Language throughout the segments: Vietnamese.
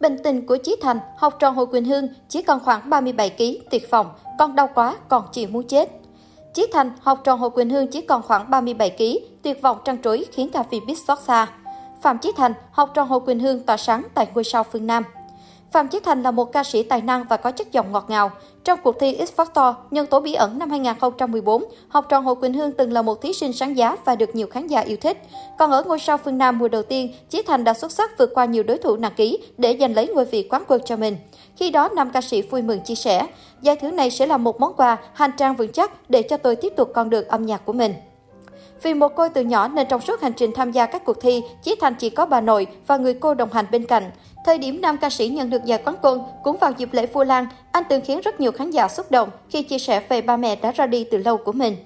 Bình tình của Chí Thành, học trò Hồ Quỳnh Hương chỉ còn khoảng 37 kg, tuyệt vọng, con đau quá, còn chỉ muốn chết. Chí Thành, học trò Hồ Quỳnh Hương chỉ còn khoảng 37 kg, tuyệt vọng trăng trối khiến cả phim biết xót xa. Phạm Chí Thành, học trò Hồ Quỳnh Hương tỏa sáng tại ngôi sao phương Nam. Phạm Chí Thành là một ca sĩ tài năng và có chất giọng ngọt ngào. Trong cuộc thi X Factor Nhân tố bí ẩn năm 2014, học trò Hồ Quỳnh Hương từng là một thí sinh sáng giá và được nhiều khán giả yêu thích. Còn ở ngôi sao phương Nam mùa đầu tiên, Chí Thành đã xuất sắc vượt qua nhiều đối thủ nặng ký để giành lấy ngôi vị quán quân cho mình. Khi đó, nam ca sĩ vui mừng chia sẻ, giải thưởng này sẽ là một món quà, hành trang vững chắc để cho tôi tiếp tục con đường âm nhạc của mình. Vì một cô từ nhỏ nên trong suốt hành trình tham gia các cuộc thi, Chí Thành chỉ có bà nội và người cô đồng hành bên cạnh. Thời điểm nam ca sĩ nhận được giải quán quân cũng vào dịp lễ Vu Lan, anh từng khiến rất nhiều khán giả xúc động khi chia sẻ về ba mẹ đã ra đi từ lâu của mình.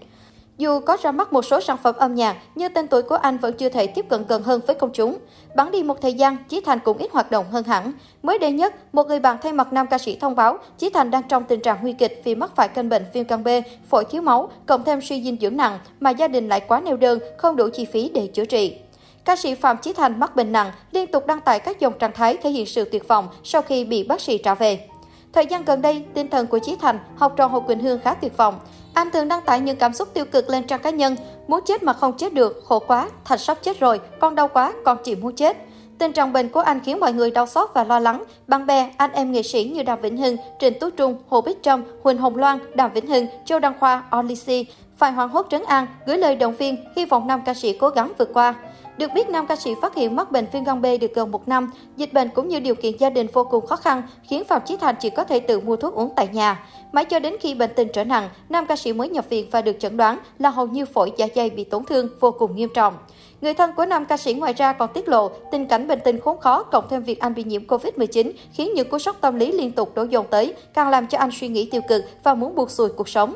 Dù có ra mắt một số sản phẩm âm nhạc, nhưng tên tuổi của anh vẫn chưa thể tiếp cận gần hơn với công chúng. Bắn đi một thời gian, Chí Thành cũng ít hoạt động hơn hẳn. Mới đây nhất, một người bạn thay mặt nam ca sĩ thông báo Chí Thành đang trong tình trạng nguy kịch vì mắc phải căn bệnh viêm gan B, phổi thiếu máu, cộng thêm suy dinh dưỡng nặng mà gia đình lại quá neo đơn, không đủ chi phí để chữa trị. Ca sĩ Phạm Chí Thành mắc bệnh nặng, liên tục đăng tải các dòng trạng thái thể hiện sự tuyệt vọng sau khi bị bác sĩ trả về. Thời gian gần đây, tinh thần của Chí Thành, học trò Hồ Quỳnh Hương khá tuyệt vọng. Anh thường đăng tải những cảm xúc tiêu cực lên trang cá nhân, muốn chết mà không chết được, khổ quá, Thành sắp chết rồi, con đau quá, con chỉ muốn chết. Tình trạng bệnh của anh khiến mọi người đau xót và lo lắng. Bạn bè, anh em nghệ sĩ như Đàm Vĩnh Hưng, Trịnh Tú Trung, Hồ Bích Trâm, Huỳnh Hồng Loan, Đàm Vĩnh Hưng, Châu Đăng Khoa, Olisi phải hoảng hốt trấn an, gửi lời động viên, hy vọng nam ca sĩ cố gắng vượt qua. Được biết, nam ca sĩ phát hiện mắc bệnh viêm gan B được gần một năm. Dịch bệnh cũng như điều kiện gia đình vô cùng khó khăn, khiến Phạm Chí Thành chỉ có thể tự mua thuốc uống tại nhà. Mãi cho đến khi bệnh tình trở nặng, nam ca sĩ mới nhập viện và được chẩn đoán là hầu như phổi dạ dày bị tổn thương vô cùng nghiêm trọng. Người thân của nam ca sĩ ngoài ra còn tiết lộ tình cảnh bệnh tình khốn khó cộng thêm việc anh bị nhiễm Covid-19 khiến những cú sốc tâm lý liên tục đổ dồn tới, càng làm cho anh suy nghĩ tiêu cực và muốn buộc xuôi cuộc sống.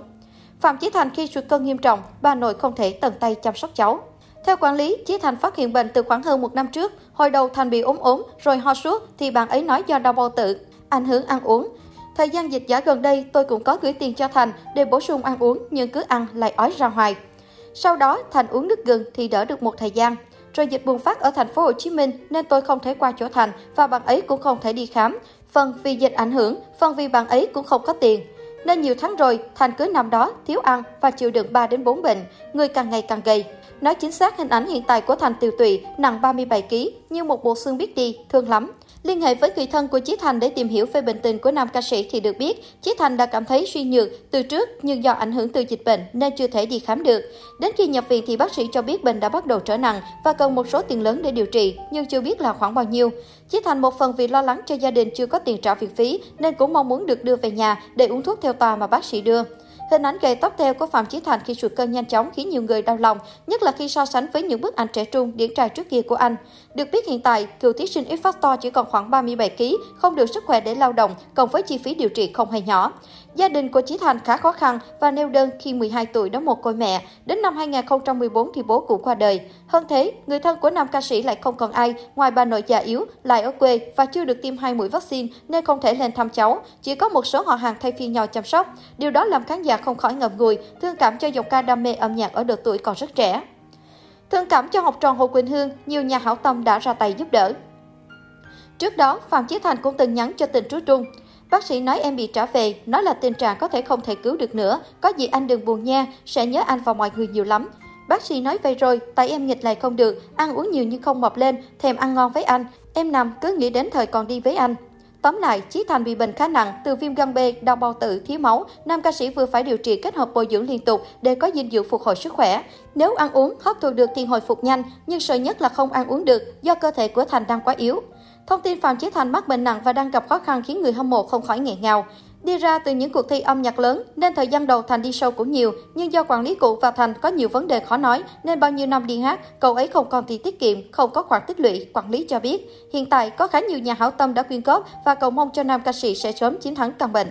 Phạm Chí Thành khi sụt cân nghiêm trọng, bà nội không thể tận tay chăm sóc cháu. Theo quản lý, Chí Thành phát hiện bệnh từ khoảng hơn một năm trước. Hồi đầu Thành bị ốm ốm, rồi ho suốt, thì bạn ấy nói do đau bao tử, ảnh hưởng ăn uống. Thời gian dịch giả gần đây, tôi cũng có gửi tiền cho Thành để bổ sung ăn uống, nhưng cứ ăn lại ói ra hoài. Sau đó, Thành uống nước gừng thì đỡ được một thời gian. Rồi dịch bùng phát ở thành phố Hồ Chí Minh nên tôi không thể qua chỗ Thành và bạn ấy cũng không thể đi khám. Phần vì dịch ảnh hưởng, phần vì bạn ấy cũng không có tiền. Nên nhiều tháng rồi, Thành cưới năm đó, thiếu ăn và chịu đựng 3 đến 4 bệnh, người càng ngày càng gầy. Nói chính xác hình ảnh hiện tại của Thành tiêu Tụy nặng 37 kg, như một bộ xương biết đi, thương lắm. Liên hệ với người thân của Chí Thành để tìm hiểu về bệnh tình của nam ca sĩ thì được biết, Chí Thành đã cảm thấy suy nhược từ trước nhưng do ảnh hưởng từ dịch bệnh nên chưa thể đi khám được. Đến khi nhập viện thì bác sĩ cho biết bệnh đã bắt đầu trở nặng và cần một số tiền lớn để điều trị, nhưng chưa biết là khoảng bao nhiêu. Chí Thành một phần vì lo lắng cho gia đình chưa có tiền trả viện phí nên cũng mong muốn được đưa về nhà để uống thuốc theo tòa mà bác sĩ đưa. Hình ảnh gầy tóc theo của Phạm Chí Thành khi sụt cân nhanh chóng khiến nhiều người đau lòng, nhất là khi so sánh với những bức ảnh trẻ trung điển trai trước kia của anh. Được biết hiện tại, cựu thí sinh X Factor chỉ còn khoảng 37 kg, không được sức khỏe để lao động, cộng với chi phí điều trị không hề nhỏ. Gia đình của Chí Thành khá khó khăn và nêu đơn khi 12 tuổi đóng một côi mẹ. Đến năm 2014 thì bố cũng qua đời. Hơn thế, người thân của nam ca sĩ lại không còn ai ngoài bà nội già yếu, lại ở quê và chưa được tiêm hai mũi vaccine nên không thể lên thăm cháu. Chỉ có một số họ hàng thay phiên nhau chăm sóc. Điều đó làm khán giả không khỏi ngậm ngùi, thương cảm cho giọng ca đam mê âm nhạc ở độ tuổi còn rất trẻ. Thương cảm cho học trò Hồ Quỳnh Hương, nhiều nhà hảo tâm đã ra tay giúp đỡ. Trước đó, Phạm Chí Thành cũng từng nhắn cho tình trú Trung. Bác sĩ nói em bị trả về, nói là tình trạng có thể không thể cứu được nữa. Có gì anh đừng buồn nha, sẽ nhớ anh và mọi người nhiều lắm. Bác sĩ nói vậy rồi, tại em nghịch lại không được, ăn uống nhiều nhưng không mập lên, thèm ăn ngon với anh. Em nằm cứ nghĩ đến thời còn đi với anh. Tóm lại, Chí Thành bị bệnh khá nặng, từ viêm gan B, đau bao tử, thiếu máu. Nam ca sĩ vừa phải điều trị kết hợp bồi dưỡng liên tục để có dinh dưỡng phục hồi sức khỏe. Nếu ăn uống, hấp thụ được thì hồi phục nhanh, nhưng sợ nhất là không ăn uống được do cơ thể của Thành đang quá yếu. Thông tin Phạm Chí Thành mắc bệnh nặng và đang gặp khó khăn khiến người hâm mộ không khỏi nghẹn ngào. Đi ra từ những cuộc thi âm nhạc lớn nên thời gian đầu Thành đi show cũng nhiều, nhưng do quản lý cũ và Thành có nhiều vấn đề khó nói nên bao nhiêu năm đi hát, cậu ấy không còn tiền tiết kiệm, không có khoản tích lũy, quản lý cho biết. Hiện tại có khá nhiều nhà hảo tâm đã quyên góp và cầu mong cho nam ca sĩ sẽ sớm chiến thắng căn bệnh.